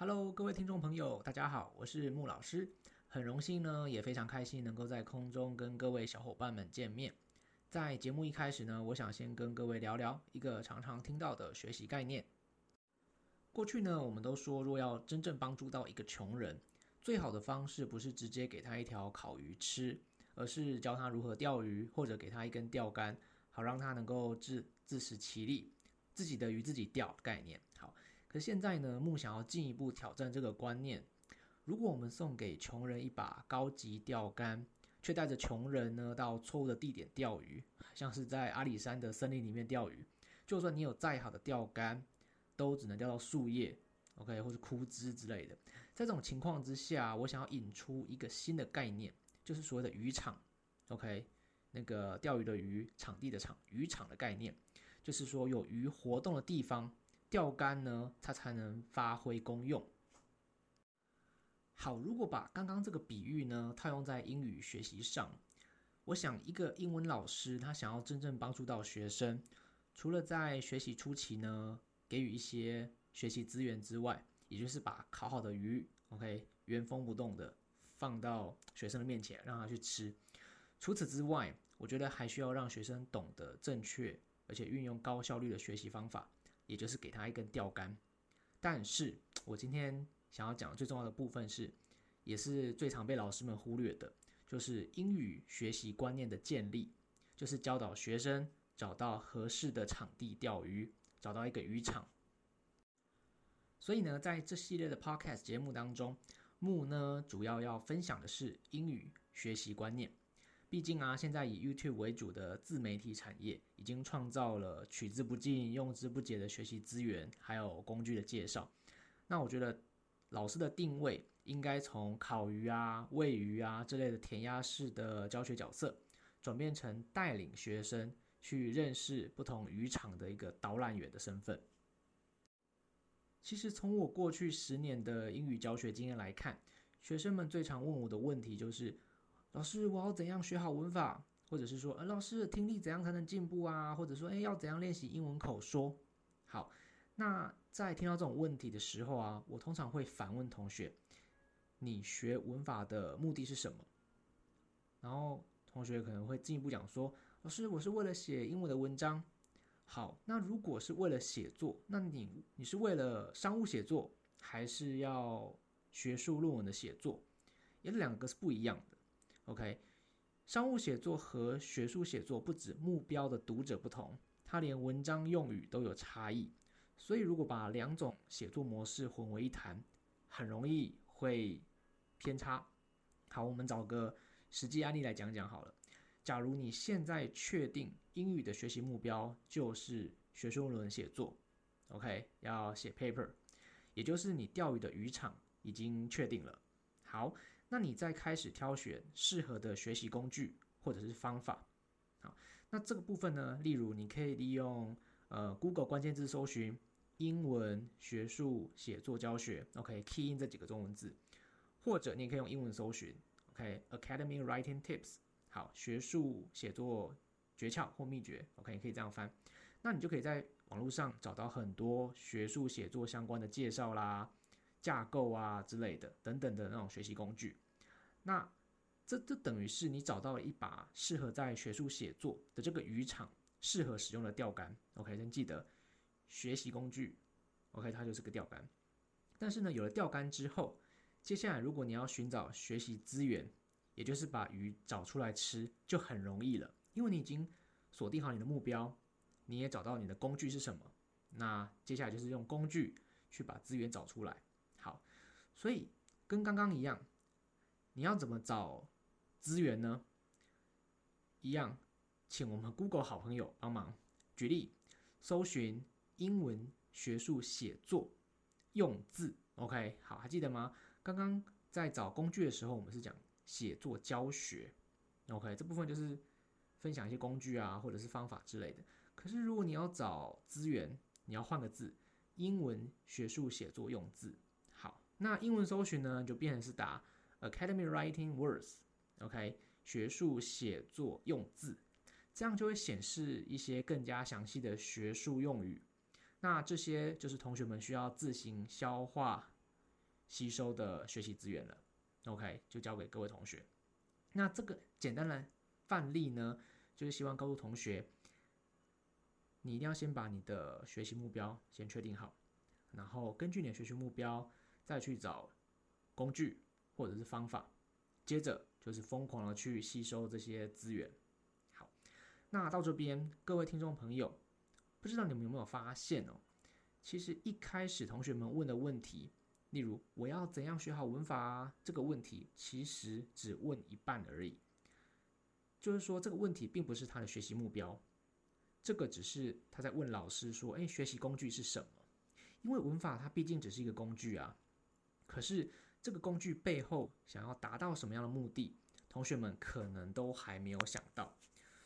Hello，各位听众朋友，大家好，我是穆老师，很荣幸呢，也非常开心能够在空中跟各位小伙伴们见面。在节目一开始呢，我想先跟各位聊聊一个常常听到的学习概念。过去呢，我们都说，若要真正帮助到一个穷人，最好的方式不是直接给他一条烤鱼吃，而是教他如何钓鱼，或者给他一根钓竿，好让他能够自自食其力，自己的鱼自己钓概念。好。可现在呢，木想要进一步挑战这个观念。如果我们送给穷人一把高级钓竿，却带着穷人呢到错误的地点钓鱼，像是在阿里山的森林里面钓鱼，就算你有再好的钓竿，都只能钓到树叶，OK，或是枯枝之类的。在这种情况之下，我想要引出一个新的概念，就是所谓的渔场，OK，那个钓鱼的鱼，场地的场，渔场的概念，就是说有鱼活动的地方。钓竿呢，它才能发挥功用。好，如果把刚刚这个比喻呢套用在英语学习上，我想一个英文老师他想要真正帮助到学生，除了在学习初期呢给予一些学习资源之外，也就是把烤好的鱼，OK，原封不动的放到学生的面前让他去吃。除此之外，我觉得还需要让学生懂得正确而且运用高效率的学习方法。也就是给他一根钓竿，但是我今天想要讲最重要的部分是，也是最常被老师们忽略的，就是英语学习观念的建立，就是教导学生找到合适的场地钓鱼，找到一个渔场。所以呢，在这系列的 podcast 节目当中，木呢主要要分享的是英语学习观念。毕竟啊，现在以 YouTube 为主的自媒体产业，已经创造了取之不尽、用之不竭的学习资源，还有工具的介绍。那我觉得老师的定位应该从烤鱼啊、喂鱼啊这类的填鸭式的教学角色，转变成带领学生去认识不同渔场的一个导览员的身份。其实从我过去十年的英语教学经验来看，学生们最常问我的问题就是。老师，我要怎样学好文法？或者是说，呃，老师听力怎样才能进步啊？或者说，哎，要怎样练习英文口说？好，那在听到这种问题的时候啊，我通常会反问同学：你学文法的目的是什么？然后同学可能会进一步讲说：老师，我是为了写英文的文章。好，那如果是为了写作，那你你是为了商务写作，还是要学术论文的写作？也两个是不一样。OK，商务写作和学术写作不止目标的读者不同，它连文章用语都有差异。所以如果把两种写作模式混为一谈，很容易会偏差。好，我们找个实际案例来讲讲好了。假如你现在确定英语的学习目标就是学术论文写作，OK，要写 paper，也就是你钓鱼的渔场已经确定了。好。那你再开始挑选适合的学习工具或者是方法，好，那这个部分呢，例如你可以利用呃 Google 关键字搜寻英文学术写作教学，OK，key in 这几个中文字，或者你也可以用英文搜寻，OK，Academy Writing Tips，好，学术写作诀窍或秘诀，OK，你可以这样翻，那你就可以在网络上找到很多学术写作相关的介绍啦。架构啊之类的等等的那种学习工具，那这这等于是你找到了一把适合在学术写作的这个渔场适合使用的钓竿。OK，先记得学习工具，OK，它就是个钓竿。但是呢，有了钓竿之后，接下来如果你要寻找学习资源，也就是把鱼找出来吃，就很容易了，因为你已经锁定好你的目标，你也找到你的工具是什么。那接下来就是用工具去把资源找出来。好，所以跟刚刚一样，你要怎么找资源呢？一样，请我们 Google 好朋友帮忙举例，搜寻英文学术写作用字。OK，好，还记得吗？刚刚在找工具的时候，我们是讲写作教学。OK，这部分就是分享一些工具啊，或者是方法之类的。可是如果你要找资源，你要换个字，英文学术写作用字。那英文搜寻呢，就变成是打 Academy Writing Words，OK，学术写作用字，这样就会显示一些更加详细的学术用语。那这些就是同学们需要自行消化、吸收的学习资源了。OK，就交给各位同学。那这个简单的范例呢，就是希望告诉同学，你一定要先把你的学习目标先确定好，然后根据你的学习目标再去找工具或者是方法，接着就是疯狂的去吸收这些资源。好，那到这边，各位听众朋友，不知道你们有没有发现哦？其实一开始同学们问的问题。例如，我要怎样学好文法啊？这个问题其实只问一半而已，就是说这个问题并不是他的学习目标，这个只是他在问老师说：“哎，学习工具是什么？”因为文法它毕竟只是一个工具啊，可是这个工具背后想要达到什么样的目的，同学们可能都还没有想到。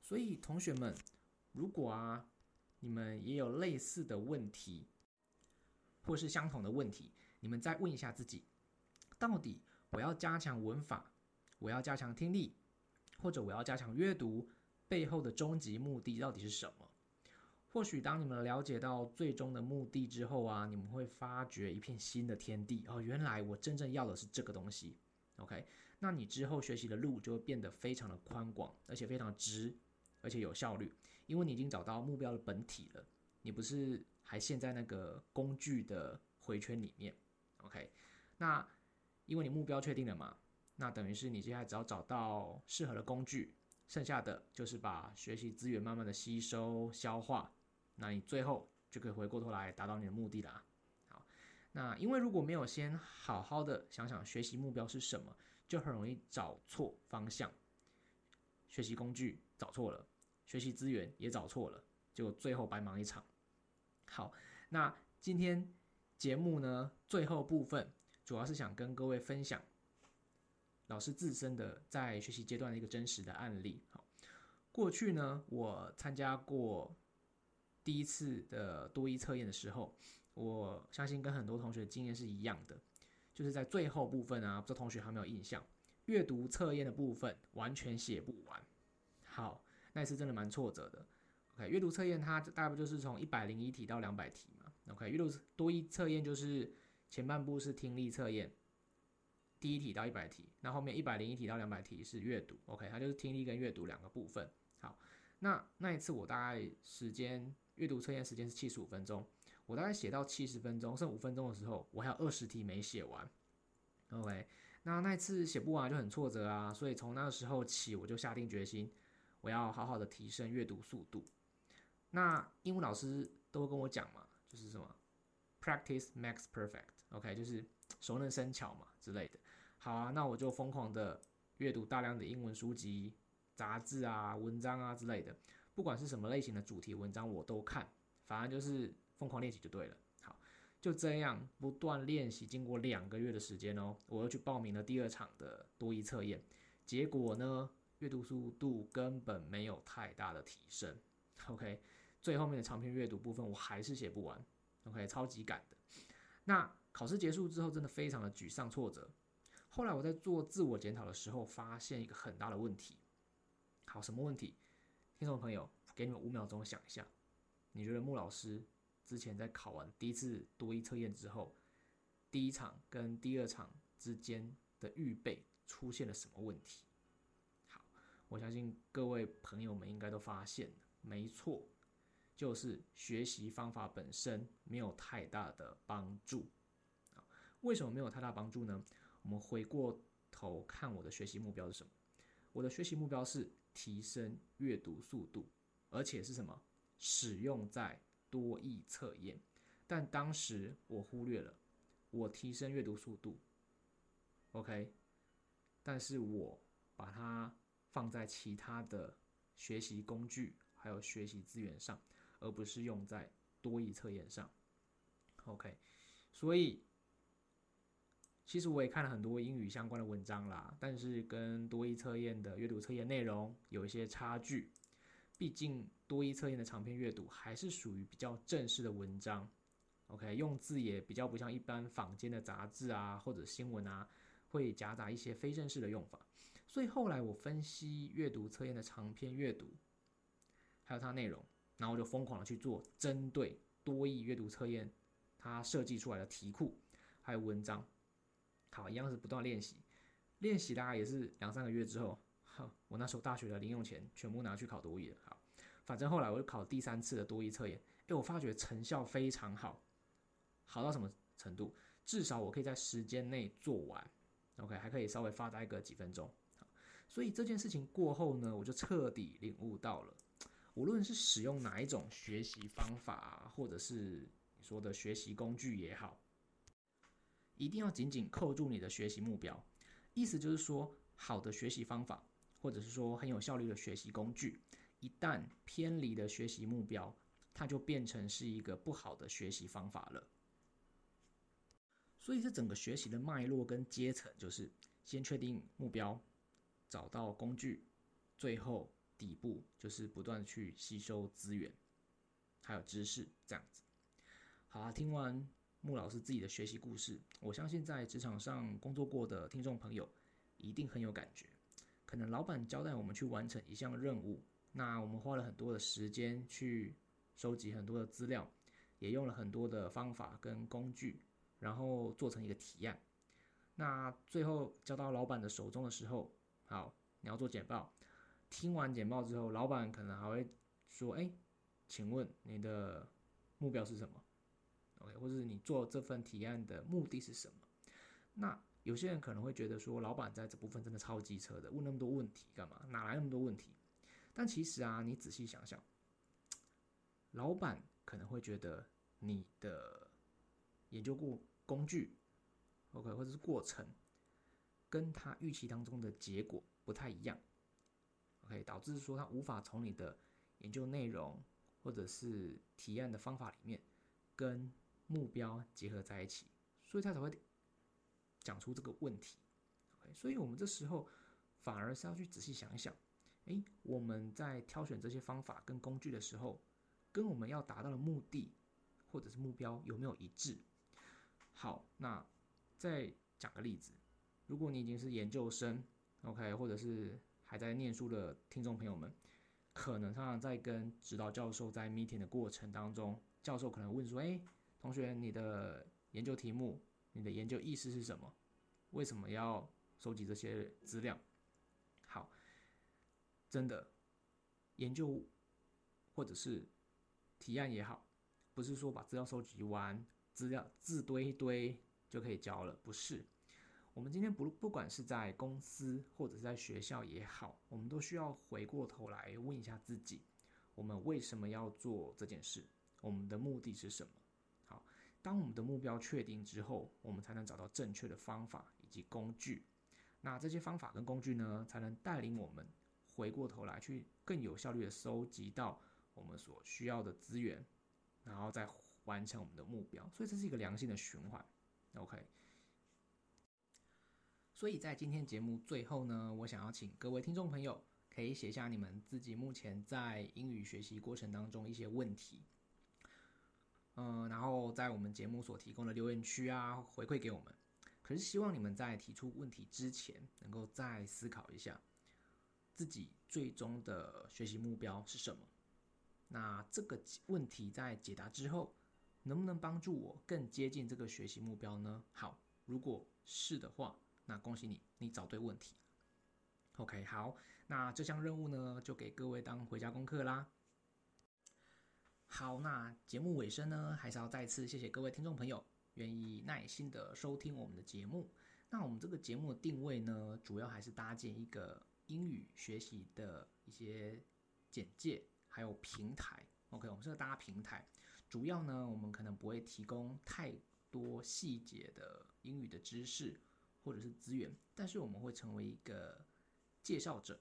所以，同学们，如果啊，你们也有类似的问题，或是相同的问题。你们再问一下自己，到底我要加强文法，我要加强听力，或者我要加强阅读，背后的终极目的到底是什么？或许当你们了解到最终的目的之后啊，你们会发掘一片新的天地哦，原来我真正要的是这个东西。OK，那你之后学习的路就会变得非常的宽广，而且非常直，而且有效率，因为你已经找到目标的本体了，你不是还陷在那个工具的回圈里面。OK，那因为你目标确定了嘛，那等于是你接下来只要找到适合的工具，剩下的就是把学习资源慢慢的吸收消化，那你最后就可以回过头来达到你的目的啦。好，那因为如果没有先好好的想想学习目标是什么，就很容易找错方向，学习工具找错了，学习资源也找错了，就最后白忙一场。好，那今天。节目呢，最后部分主要是想跟各位分享老师自身的在学习阶段的一个真实的案例。好，过去呢，我参加过第一次的多一测验的时候，我相信跟很多同学经验是一样的，就是在最后部分啊，不知道同学有没有印象，阅读测验的部分完全写不完。好，那一次真的蛮挫折的。OK，阅读测验它大概就是从一百零一题到两百题嘛。OK，阅读多一测验就是前半部是听力测验，第一题到一百题，那后面一百零一题到两百题是阅读。OK，它就是听力跟阅读两个部分。好，那那一次我大概时间阅读测验时间是七十五分钟，我大概写到七十分钟，剩五分钟的时候，我还有二十题没写完。OK，那那一次写不完就很挫折啊，所以从那个时候起，我就下定决心，我要好好的提升阅读速度。那英文老师都跟我讲嘛。就是什么，practice makes perfect，OK，就是熟能生巧嘛之类的。好啊，那我就疯狂的阅读大量的英文书籍、杂志啊、文章啊之类的，不管是什么类型的主题文章我都看，反正就是疯狂练习就对了。好，就这样不断练习，经过两个月的时间哦，我又去报名了第二场的多一测验，结果呢，阅读速度根本没有太大的提升，OK。最后面的长篇阅读部分我还是写不完，OK，超级赶的。那考试结束之后，真的非常的沮丧挫折。后来我在做自我检讨的时候，发现一个很大的问题。好，什么问题？听众朋友，给你们五秒钟想一下，你觉得穆老师之前在考完第一次多一测验之后，第一场跟第二场之间的预备出现了什么问题？好，我相信各位朋友们应该都发现了，没错。就是学习方法本身没有太大的帮助？为什么没有太大帮助呢？我们回过头看我的学习目标是什么？我的学习目标是提升阅读速度，而且是什么？使用在多义测验。但当时我忽略了我提升阅读速度，OK？但是我把它放在其他的学习工具还有学习资源上。而不是用在多义测验上，OK，所以其实我也看了很多英语相关的文章啦，但是跟多义测验的阅读测验内容有一些差距。毕竟多义测验的长篇阅读还是属于比较正式的文章，OK，用字也比较不像一般坊间的杂志啊或者新闻啊，会夹杂一些非正式的用法。所以后来我分析阅读测验的长篇阅读，还有它内容。然后就疯狂的去做针对多义阅读测验，它设计出来的题库还有文章，好，一样是不断练习，练习大概也是两三个月之后，我那时候大学的零用钱全部拿去考多艺了。好，反正后来我就考第三次的多艺测验，哎，我发觉成效非常好，好到什么程度？至少我可以在时间内做完，OK，还可以稍微发呆个几分钟。所以这件事情过后呢，我就彻底领悟到了，无论是使用哪一种学习方法，或者是你说的学习工具也好，一定要紧紧扣住你的学习目标。意思就是说，好的学习方法，或者是说很有效率的学习工具，一旦偏离了学习目标，它就变成是一个不好的学习方法了。所以这整个学习的脉络跟阶层，就是先确定目标。找到工具，最后底部就是不断去吸收资源，还有知识这样子。好啊，听完穆老师自己的学习故事，我相信在职场上工作过的听众朋友一定很有感觉。可能老板交代我们去完成一项任务，那我们花了很多的时间去收集很多的资料，也用了很多的方法跟工具，然后做成一个提案。那最后交到老板的手中的时候，好，你要做简报。听完简报之后，老板可能还会说：“哎，请问你的目标是什么？”OK，或者你做这份提案的目的是什么？那有些人可能会觉得说，老板在这部分真的超机车的，问那么多问题干嘛？哪来那么多问题？但其实啊，你仔细想想，老板可能会觉得你的研究过工具，OK，或者是过程。跟他预期当中的结果不太一样，OK，导致说他无法从你的研究内容或者是提案的方法里面跟目标结合在一起，所以他才会讲出这个问题。OK，所以我们这时候反而是要去仔细想一想，诶，我们在挑选这些方法跟工具的时候，跟我们要达到的目的或者是目标有没有一致？好，那再讲个例子。如果你已经是研究生，OK，或者是还在念书的听众朋友们，可能常常在跟指导教授在 meeting 的过程当中，教授可能问说：“哎，同学，你的研究题目，你的研究意思是什么？为什么要收集这些资料？”好，真的，研究或者是提案也好，不是说把资料收集完，资料字堆一堆就可以交了，不是。我们今天不不管是在公司或者是在学校也好，我们都需要回过头来问一下自己：我们为什么要做这件事？我们的目的是什么？当我们的目标确定之后，我们才能找到正确的方法以及工具。那这些方法跟工具呢，才能带领我们回过头来去更有效率的收集到我们所需要的资源，然后再完成我们的目标。所以这是一个良性的循环。OK。所以在今天节目最后呢，我想要请各位听众朋友可以写下你们自己目前在英语学习过程当中一些问题，嗯，然后在我们节目所提供的留言区啊回馈给我们。可是希望你们在提出问题之前，能够再思考一下自己最终的学习目标是什么。那这个问题在解答之后，能不能帮助我更接近这个学习目标呢？好，如果是的话。那恭喜你，你找对问题。OK，好，那这项任务呢，就给各位当回家功课啦。好，那节目尾声呢，还是要再次谢谢各位听众朋友愿意耐心的收听我们的节目。那我们这个节目的定位呢，主要还是搭建一个英语学习的一些简介，还有平台。OK，我们是个搭平台，主要呢，我们可能不会提供太多细节的英语的知识。或者是资源，但是我们会成为一个介绍者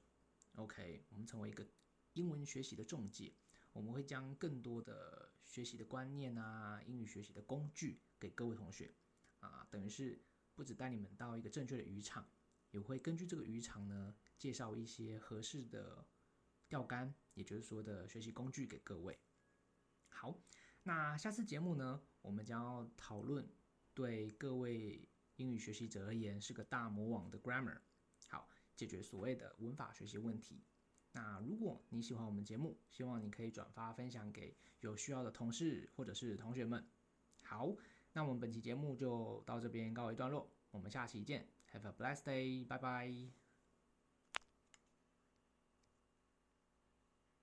，OK，我们成为一个英文学习的中介，我们会将更多的学习的观念啊，英语学习的工具给各位同学，啊，等于是不止带你们到一个正确的渔场，也会根据这个渔场呢，介绍一些合适的钓竿，也就是说的学习工具给各位。好，那下次节目呢，我们将要讨论对各位。英语学习者而言是个大魔王的 grammar，好解决所谓的文法学习问题。那如果你喜欢我们节目，希望你可以转发分享给有需要的同事或者是同学们。好，那我们本期节目就到这边告一段落，我们下期见，Have a blessed day，拜拜。